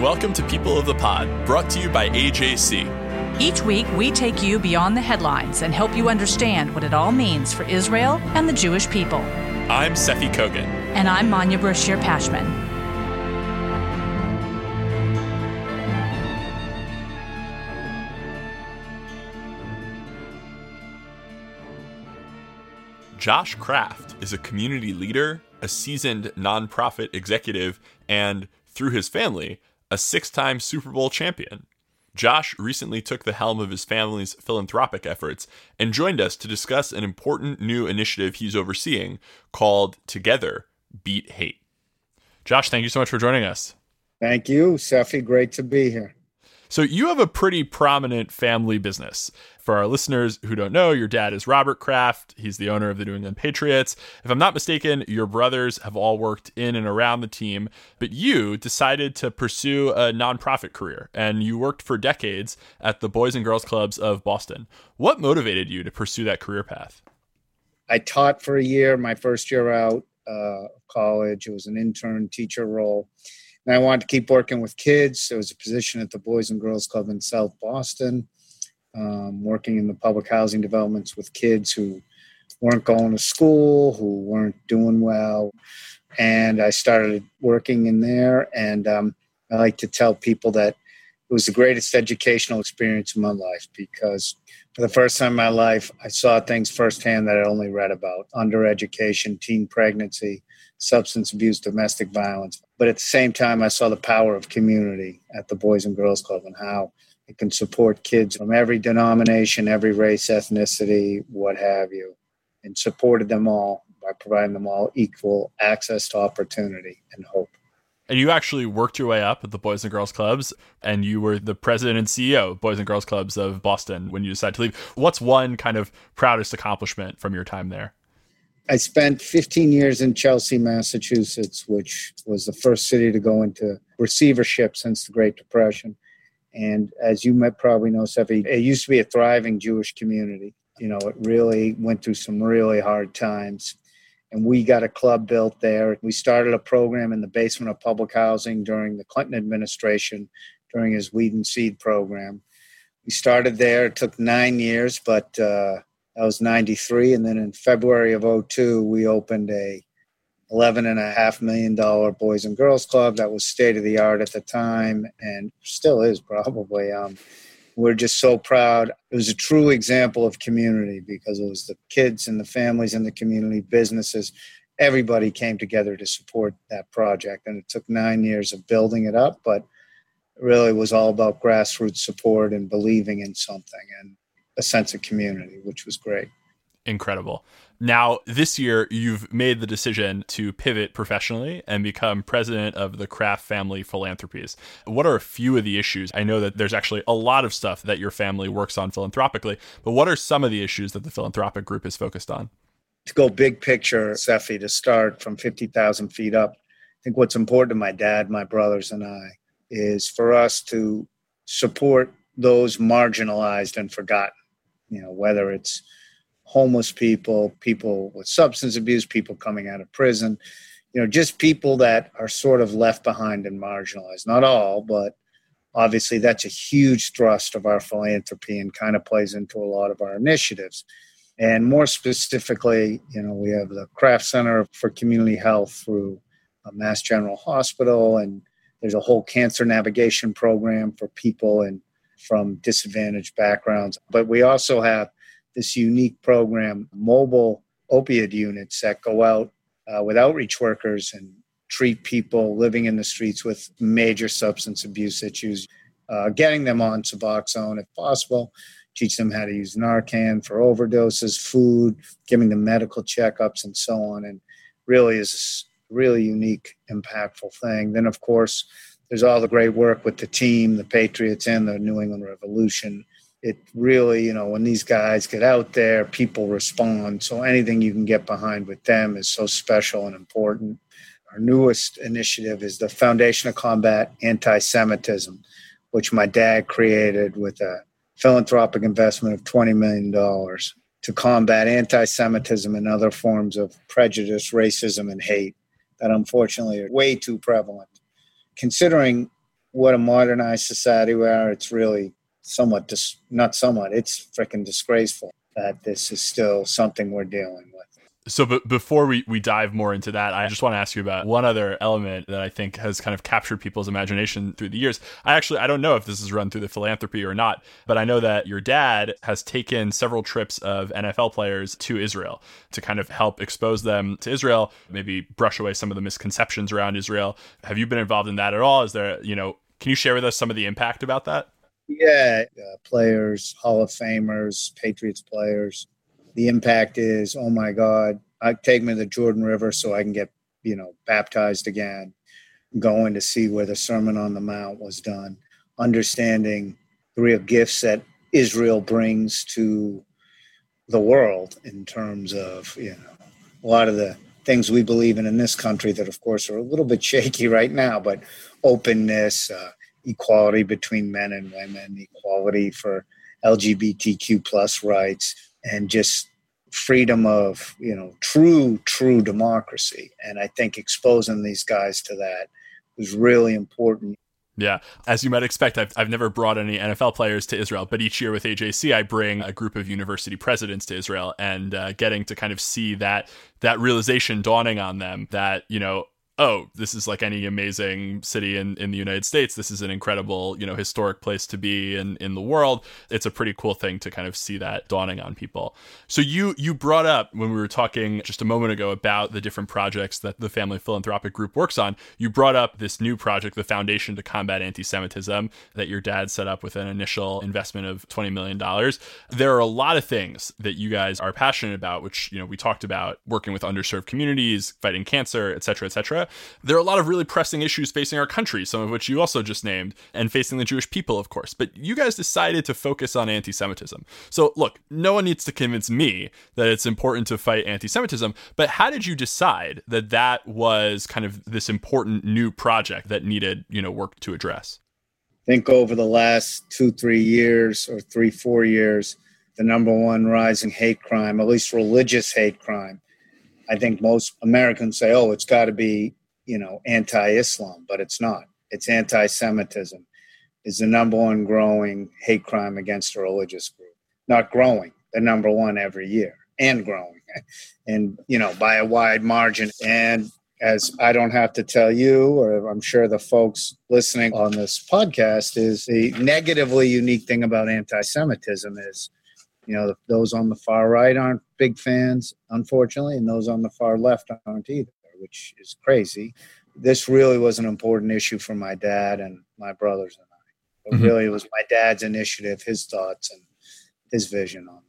and welcome to People of the Pod, brought to you by AJC. Each week, we take you beyond the headlines and help you understand what it all means for Israel and the Jewish people. I'm Seffi Kogan. And I'm Manya Brachear Pashman. Josh Kraft is a community leader, a seasoned nonprofit executive, and through his family, a six time Super Bowl champion. Josh recently took the helm of his family's philanthropic efforts and joined us to discuss an important new initiative he's overseeing called Together Beat Hate. Josh, thank you so much for joining us. Thank you, Seffi. Great to be here. So, you have a pretty prominent family business. For our listeners who don't know, your dad is Robert Kraft. He's the owner of the New England Patriots. If I'm not mistaken, your brothers have all worked in and around the team, but you decided to pursue a nonprofit career and you worked for decades at the Boys and Girls Clubs of Boston. What motivated you to pursue that career path? I taught for a year, my first year out uh, of college. It was an intern teacher role and I wanted to keep working with kids. There was a position at the Boys and Girls Club in South Boston, um, working in the public housing developments with kids who weren't going to school, who weren't doing well. And I started working in there. And um, I like to tell people that it was the greatest educational experience of my life because for the first time in my life, I saw things firsthand that I only read about undereducation, teen pregnancy, substance abuse, domestic violence. But at the same time, I saw the power of community at the Boys and Girls Club and how it can support kids from every denomination, every race, ethnicity, what have you, and supported them all by providing them all equal access to opportunity and hope. And you actually worked your way up at the Boys and Girls Clubs, and you were the president and CEO of Boys and Girls Clubs of Boston when you decided to leave. What's one kind of proudest accomplishment from your time there? I spent 15 years in Chelsea, Massachusetts, which was the first city to go into receivership since the Great Depression. And as you might probably know, Seffi, it used to be a thriving Jewish community. You know, it really went through some really hard times. And we got a club built there. We started a program in the basement of public housing during the Clinton administration, during his Weed and Seed program. We started there. It took nine years, but uh, that was 93. And then in February of 02, we opened a $11.5 million Boys and Girls Club that was state of the art at the time and still is probably. Um, we're just so proud. It was a true example of community because it was the kids and the families in the community, businesses, everybody came together to support that project. And it took nine years of building it up, but it really was all about grassroots support and believing in something. And a sense of community, which was great. Incredible. Now, this year, you've made the decision to pivot professionally and become president of the Kraft Family Philanthropies. What are a few of the issues? I know that there's actually a lot of stuff that your family works on philanthropically, but what are some of the issues that the philanthropic group is focused on? To go big picture, Seffi, to start from 50,000 feet up, I think what's important to my dad, my brothers, and I is for us to support those marginalized and forgotten you know, whether it's homeless people, people with substance abuse, people coming out of prison, you know, just people that are sort of left behind and marginalized. Not all, but obviously that's a huge thrust of our philanthropy and kind of plays into a lot of our initiatives. And more specifically, you know, we have the Kraft Center for Community Health through uh, Mass General Hospital, and there's a whole cancer navigation program for people in from disadvantaged backgrounds. But we also have this unique program, mobile opioid units that go out uh, with outreach workers and treat people living in the streets with major substance abuse issues, uh, getting them on Suboxone if possible, teach them how to use Narcan for overdoses, food, giving them medical checkups, and so on. And really is a really unique, impactful thing. Then, of course, there's all the great work with the team, the Patriots, and the New England Revolution. It really, you know, when these guys get out there, people respond. So anything you can get behind with them is so special and important. Our newest initiative is the Foundation of Combat Anti Semitism, which my dad created with a philanthropic investment of $20 million to combat anti Semitism and other forms of prejudice, racism, and hate that unfortunately are way too prevalent considering what a modernized society we are, it's really somewhat, dis- not somewhat, it's freaking disgraceful that this is still something we're dealing with. So, but before we, we dive more into that, I just want to ask you about one other element that I think has kind of captured people's imagination through the years. I actually I don't know if this is run through the philanthropy or not, but I know that your dad has taken several trips of NFL players to Israel to kind of help expose them to Israel, maybe brush away some of the misconceptions around Israel. Have you been involved in that at all? Is there, you know, can you share with us some of the impact about that? Yeah, uh, players, Hall of Famers, Patriots players the impact is, oh my God, I take me to the Jordan River so I can get, you know, baptized again, going to see where the Sermon on the Mount was done, understanding the real gifts that Israel brings to the world in terms of, you know, a lot of the things we believe in in this country that, of course, are a little bit shaky right now, but openness, uh, equality between men and women, equality for LGBTQ plus rights, and just freedom of you know true true democracy. And i think exposing these guys to that was really important. Yeah, as you might expect, I've, I've never brought any NFL players to Israel, but each year with AJC, I bring a group of university presidents to Israel, and uh, getting to kind of see that that realization dawning on them that you know oh, this is like any amazing city in, in the United States. This is an incredible, you know, historic place to be in, in the world. It's a pretty cool thing to kind of see that dawning on people. So you you brought up when we were talking just a moment ago about the different projects that the Family Philanthropic Group works on. You brought up this new project, the Foundation to Combat Anti-Semitism, that your dad set up with an initial investment of $20 million. There are a lot of things that you guys are passionate about, which, you know, we talked about working with underserved communities, fighting cancer, et cetera, et cetera there are a lot of really pressing issues facing our country, some of which you also just named, and facing the Jewish people, of course. But you guys decided to focus on anti Semitism. So, look, no one needs to convince me that it's important to fight anti Semitism, but how did you decide that that was kind of this important new project that needed, you know, work to address? I think over the last two, three years or three, four years, the number one rising hate crime, at least religious hate crime, I think most Americans say, oh, it's got to be you know anti-Islam, but it's not. It's anti-Semitism is the number one growing hate crime against a religious group. Not growing, the number one every year, and growing, and you know by a wide margin. And as I don't have to tell you, or I'm sure the folks listening on this podcast, is the negatively unique thing about anti-Semitism is, you know, those on the far right aren't big fans, unfortunately, and those on the far left aren't either which is crazy. This really was an important issue for my dad and my brothers and I. It mm-hmm. really it was my dad's initiative, his thoughts, and his vision on.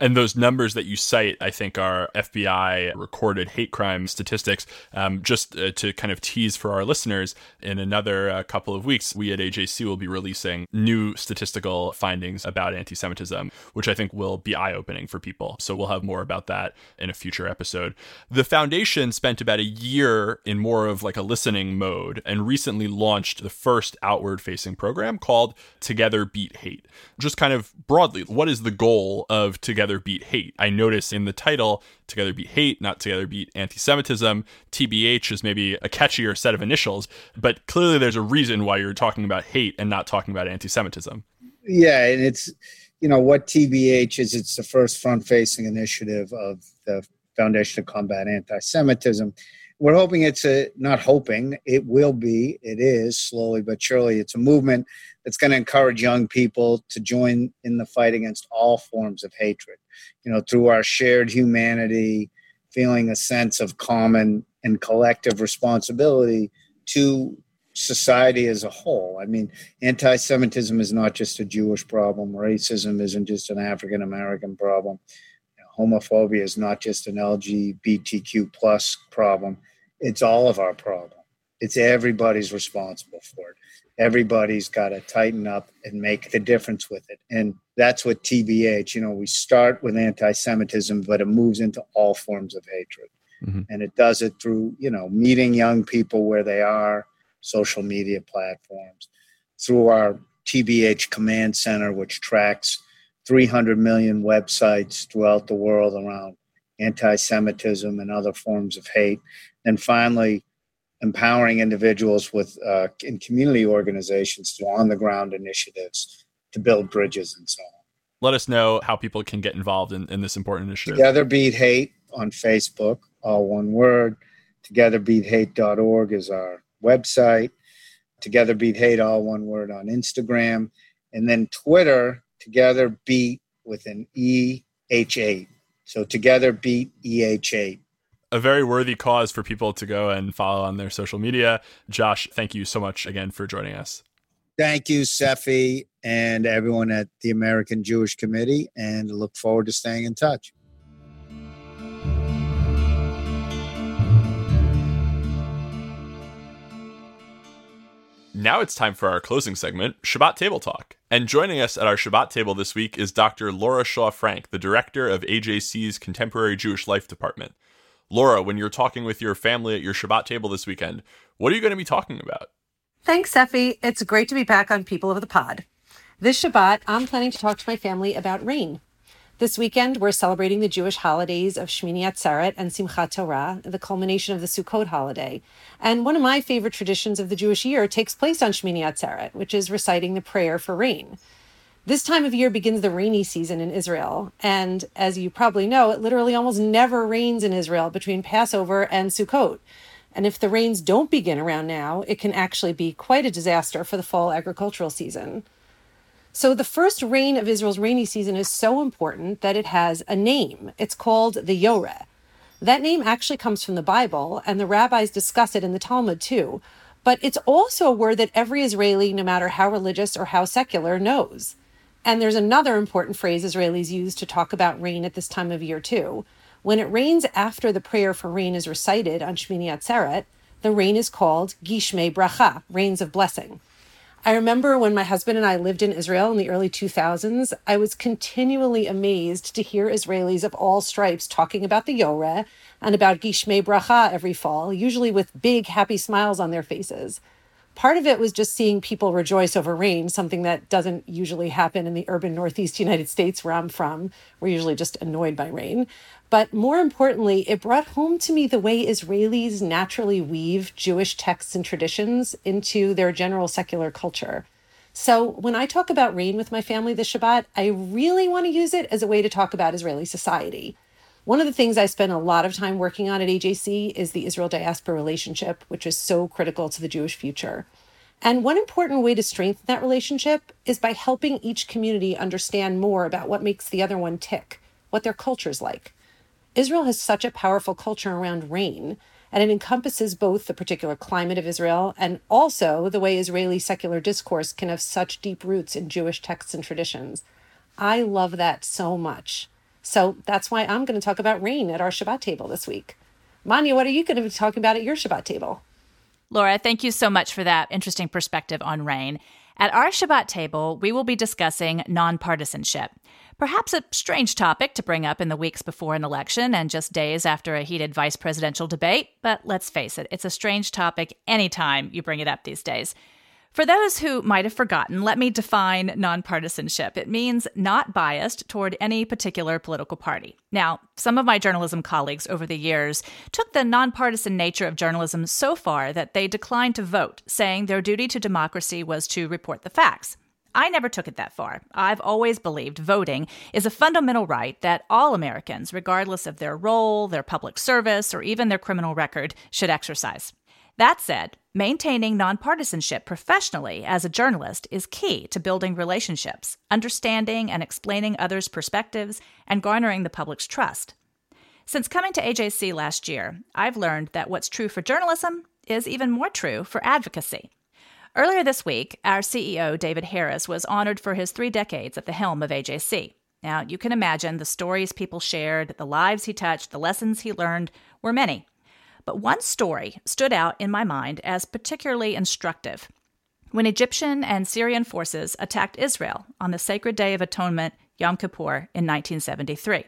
And those numbers that you cite, I think, are FBI recorded hate crime statistics. Um, just uh, to kind of tease for our listeners, in another uh, couple of weeks, we at AJC will be releasing new statistical findings about anti Semitism, which I think will be eye opening for people. So we'll have more about that in a future episode. The foundation spent about a year in more of like a listening mode and recently launched the first outward facing program called Together Beat Hate. Just kind of broadly, what is the goal of Together? Together Beat Hate. I notice in the title, Together Beat Hate, not Together Beat Anti Semitism. TBH is maybe a catchier set of initials, but clearly there's a reason why you're talking about hate and not talking about anti Semitism. Yeah, and it's, you know, what TBH is, it's the first front facing initiative of the Foundation to Combat Anti Semitism we're hoping it's a not hoping it will be it is slowly but surely it's a movement that's going to encourage young people to join in the fight against all forms of hatred you know through our shared humanity feeling a sense of common and collective responsibility to society as a whole i mean anti-semitism is not just a jewish problem racism isn't just an african american problem homophobia is not just an LGBTQ plus problem. It's all of our problem. It's everybody's responsible for it. Everybody's got to tighten up and make the difference with it. And that's what TBH, you know, we start with anti Semitism, but it moves into all forms of hatred. Mm-hmm. And it does it through, you know, meeting young people where they are, social media platforms, through our TBH Command Center, which tracks 300 million websites throughout the world around anti Semitism and other forms of hate. And finally, empowering individuals with uh, in community organizations to on the ground initiatives to build bridges and so on. Let us know how people can get involved in, in this important initiative. Together Beat Hate on Facebook, all one word. TogetherBeatHate.org is our website. Together Beat Hate, all one word on Instagram. And then Twitter, Together Beat with an E H 8. So Together Beat EH 8 a very worthy cause for people to go and follow on their social media. Josh, thank you so much again for joining us. Thank you, Seffi, and everyone at the American Jewish Committee, and look forward to staying in touch. Now it's time for our closing segment, Shabbat Table Talk. And joining us at our Shabbat table this week is Dr. Laura Shaw Frank, the director of AJC's Contemporary Jewish Life Department. Laura, when you're talking with your family at your Shabbat table this weekend, what are you going to be talking about? Thanks, Seffi. It's great to be back on People of the Pod. This Shabbat, I'm planning to talk to my family about rain. This weekend, we're celebrating the Jewish holidays of Shmini Atzeret and Simchat Torah, the culmination of the Sukkot holiday. And one of my favorite traditions of the Jewish year takes place on Shmini Atzeret, which is reciting the prayer for rain. This time of year begins the rainy season in Israel. And as you probably know, it literally almost never rains in Israel between Passover and Sukkot. And if the rains don't begin around now, it can actually be quite a disaster for the fall agricultural season. So, the first rain of Israel's rainy season is so important that it has a name. It's called the Yoreh. That name actually comes from the Bible, and the rabbis discuss it in the Talmud too. But it's also a word that every Israeli, no matter how religious or how secular, knows. And there's another important phrase Israelis use to talk about rain at this time of year, too. When it rains after the prayer for rain is recited on Shmini Atzeret, the rain is called Gishmei Bracha, rains of blessing. I remember when my husband and I lived in Israel in the early 2000s, I was continually amazed to hear Israelis of all stripes talking about the Yoreh and about Gishmei Bracha every fall, usually with big, happy smiles on their faces. Part of it was just seeing people rejoice over rain, something that doesn't usually happen in the urban Northeast United States where I'm from. We're usually just annoyed by rain. But more importantly, it brought home to me the way Israelis naturally weave Jewish texts and traditions into their general secular culture. So when I talk about rain with my family this Shabbat, I really want to use it as a way to talk about Israeli society. One of the things I spend a lot of time working on at AJC is the Israel diaspora relationship, which is so critical to the Jewish future. And one important way to strengthen that relationship is by helping each community understand more about what makes the other one tick, what their culture is like. Israel has such a powerful culture around rain, and it encompasses both the particular climate of Israel and also the way Israeli secular discourse can have such deep roots in Jewish texts and traditions. I love that so much. So that's why I'm going to talk about rain at our Shabbat table this week. Manya, what are you going to be talking about at your Shabbat table? Laura, thank you so much for that interesting perspective on rain. At our Shabbat table, we will be discussing nonpartisanship. Perhaps a strange topic to bring up in the weeks before an election and just days after a heated vice presidential debate, but let's face it, it's a strange topic anytime you bring it up these days. For those who might have forgotten, let me define nonpartisanship. It means not biased toward any particular political party. Now, some of my journalism colleagues over the years took the nonpartisan nature of journalism so far that they declined to vote, saying their duty to democracy was to report the facts. I never took it that far. I've always believed voting is a fundamental right that all Americans, regardless of their role, their public service, or even their criminal record, should exercise. That said, maintaining nonpartisanship professionally as a journalist is key to building relationships, understanding and explaining others' perspectives, and garnering the public's trust. Since coming to AJC last year, I've learned that what's true for journalism is even more true for advocacy. Earlier this week, our CEO, David Harris, was honored for his three decades at the helm of AJC. Now, you can imagine the stories people shared, the lives he touched, the lessons he learned were many. But one story stood out in my mind as particularly instructive. When Egyptian and Syrian forces attacked Israel on the sacred Day of Atonement, Yom Kippur, in 1973.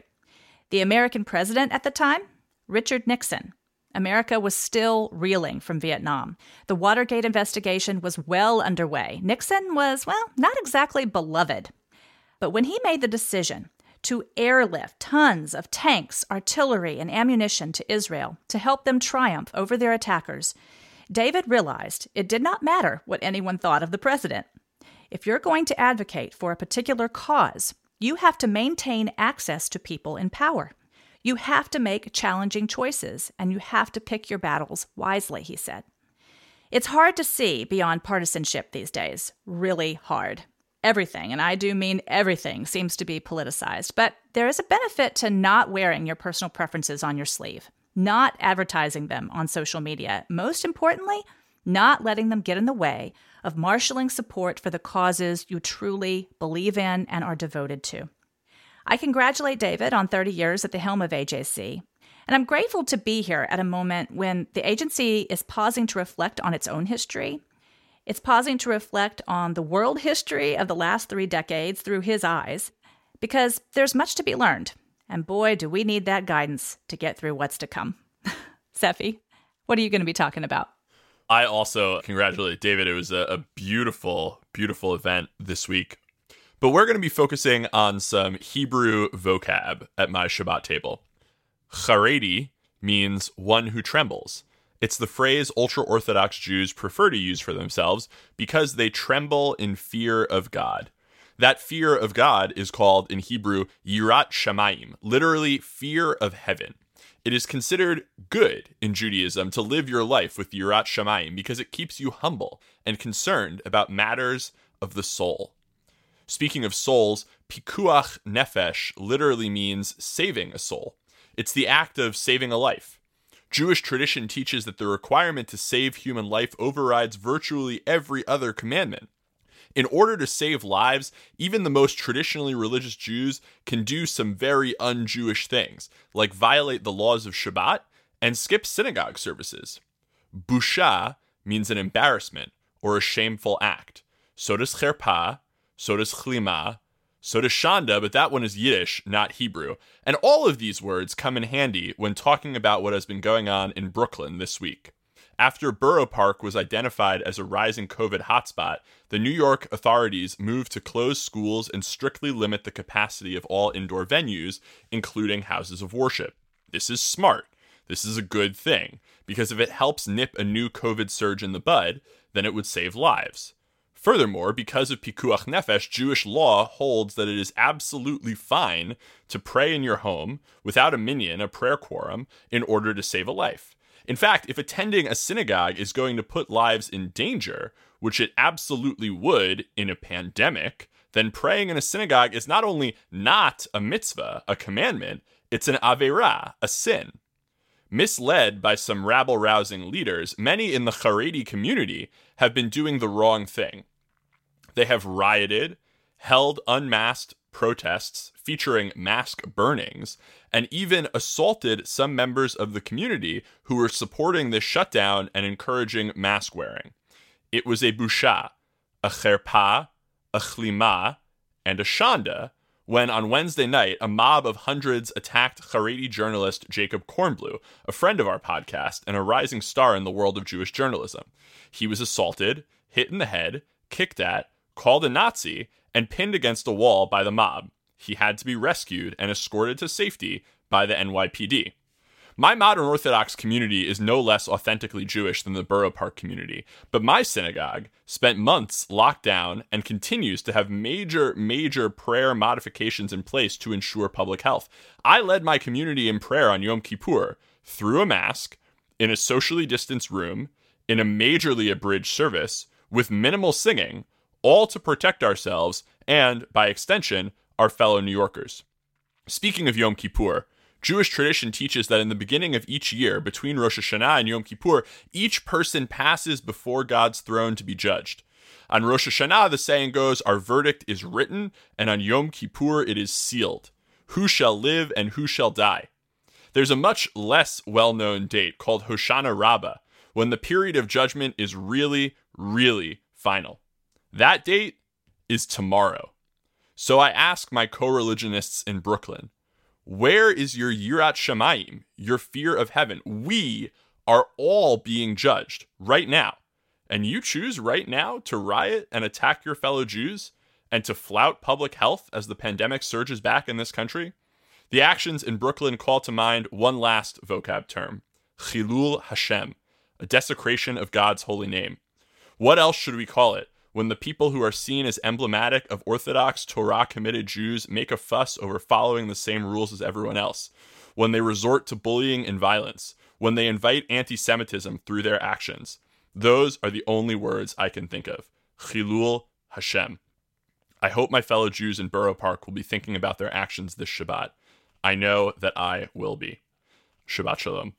The American president at the time, Richard Nixon. America was still reeling from Vietnam. The Watergate investigation was well underway. Nixon was, well, not exactly beloved. But when he made the decision to airlift tons of tanks, artillery, and ammunition to Israel to help them triumph over their attackers, David realized it did not matter what anyone thought of the president. If you're going to advocate for a particular cause, you have to maintain access to people in power. You have to make challenging choices, and you have to pick your battles wisely, he said. It's hard to see beyond partisanship these days, really hard. Everything, and I do mean everything, seems to be politicized, but there is a benefit to not wearing your personal preferences on your sleeve, not advertising them on social media. Most importantly, not letting them get in the way of marshaling support for the causes you truly believe in and are devoted to. I congratulate David on 30 years at the helm of AJC, and I'm grateful to be here at a moment when the agency is pausing to reflect on its own history. It's pausing to reflect on the world history of the last three decades through his eyes, because there's much to be learned. And boy, do we need that guidance to get through what's to come. Seffi, what are you going to be talking about? I also congratulate David. It was a, a beautiful, beautiful event this week. But we're going to be focusing on some Hebrew vocab at my Shabbat table. Haredi means one who trembles. It's the phrase ultra Orthodox Jews prefer to use for themselves because they tremble in fear of God. That fear of God is called in Hebrew Yirat Shamayim, literally fear of heaven. It is considered good in Judaism to live your life with Yirat Shamayim because it keeps you humble and concerned about matters of the soul. Speaking of souls, pikuach nefesh literally means saving a soul. It's the act of saving a life. Jewish tradition teaches that the requirement to save human life overrides virtually every other commandment. In order to save lives, even the most traditionally religious Jews can do some very un Jewish things, like violate the laws of Shabbat and skip synagogue services. Busha means an embarrassment or a shameful act. So does cherpa, so does chlima, so does Shonda, but that one is Yiddish, not Hebrew. And all of these words come in handy when talking about what has been going on in Brooklyn this week. After Borough Park was identified as a rising COVID hotspot, the New York authorities moved to close schools and strictly limit the capacity of all indoor venues, including houses of worship. This is smart. This is a good thing, because if it helps nip a new COVID surge in the bud, then it would save lives. Furthermore, because of Pikuach Nefesh, Jewish law holds that it is absolutely fine to pray in your home without a minyan, a prayer quorum, in order to save a life. In fact, if attending a synagogue is going to put lives in danger, which it absolutely would in a pandemic, then praying in a synagogue is not only not a mitzvah, a commandment, it's an avera, a sin. Misled by some rabble rousing leaders, many in the Haredi community have been doing the wrong thing. They have rioted, held unmasked protests featuring mask burnings, and even assaulted some members of the community who were supporting this shutdown and encouraging mask wearing. It was a busha, a cherpa, a chlima, and a shanda when on Wednesday night a mob of hundreds attacked Haredi journalist Jacob Kornbluh, a friend of our podcast and a rising star in the world of Jewish journalism. He was assaulted, hit in the head, kicked at, called a Nazi, and pinned against a wall by the mob. He had to be rescued and escorted to safety by the NYPD. My modern Orthodox community is no less authentically Jewish than the Borough Park community, but my synagogue spent months locked down and continues to have major, major prayer modifications in place to ensure public health. I led my community in prayer on Yom Kippur through a mask, in a socially distanced room, in a majorly abridged service, with minimal singing, all to protect ourselves and, by extension, our fellow New Yorkers. Speaking of Yom Kippur, Jewish tradition teaches that in the beginning of each year, between Rosh Hashanah and Yom Kippur, each person passes before God's throne to be judged. On Rosh Hashanah, the saying goes, Our verdict is written, and on Yom Kippur it is sealed. Who shall live and who shall die? There's a much less well known date called Hoshana Rabbah, when the period of judgment is really, really final. That date is tomorrow. So I ask my co religionists in Brooklyn, where is your Yirat Shamayim, your fear of heaven? We are all being judged right now. And you choose right now to riot and attack your fellow Jews and to flout public health as the pandemic surges back in this country? The actions in Brooklyn call to mind one last vocab term Chilul Hashem, a desecration of God's holy name. What else should we call it when the people who are seen as emblematic of Orthodox Torah committed Jews make a fuss over following the same rules as everyone else? When they resort to bullying and violence? When they invite anti Semitism through their actions? Those are the only words I can think of. Chilul Hashem. I hope my fellow Jews in Borough Park will be thinking about their actions this Shabbat. I know that I will be. Shabbat Shalom.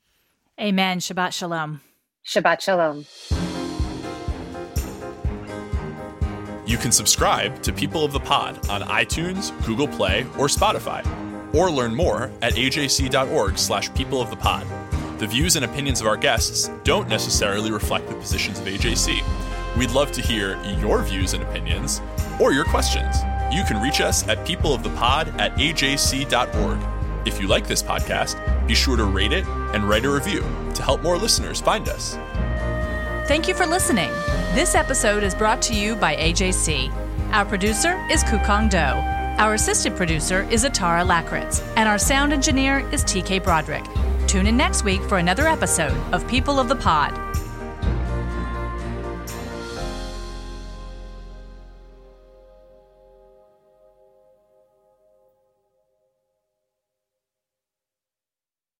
Amen. Shabbat Shalom. Shabbat Shalom. You can subscribe to People of the Pod on iTunes, Google Play, or Spotify, or learn more at ajc.org slash people of the pod. The views and opinions of our guests don't necessarily reflect the positions of AJC. We'd love to hear your views and opinions or your questions. You can reach us at peopleofthepod at ajc.org. If you like this podcast, be sure to rate it and write a review to help more listeners find us. Thank you for listening. This episode is brought to you by AJC. Our producer is Kukong Do. Our assistant producer is Atara Lakritz. And our sound engineer is TK Broderick. Tune in next week for another episode of People of the Pod.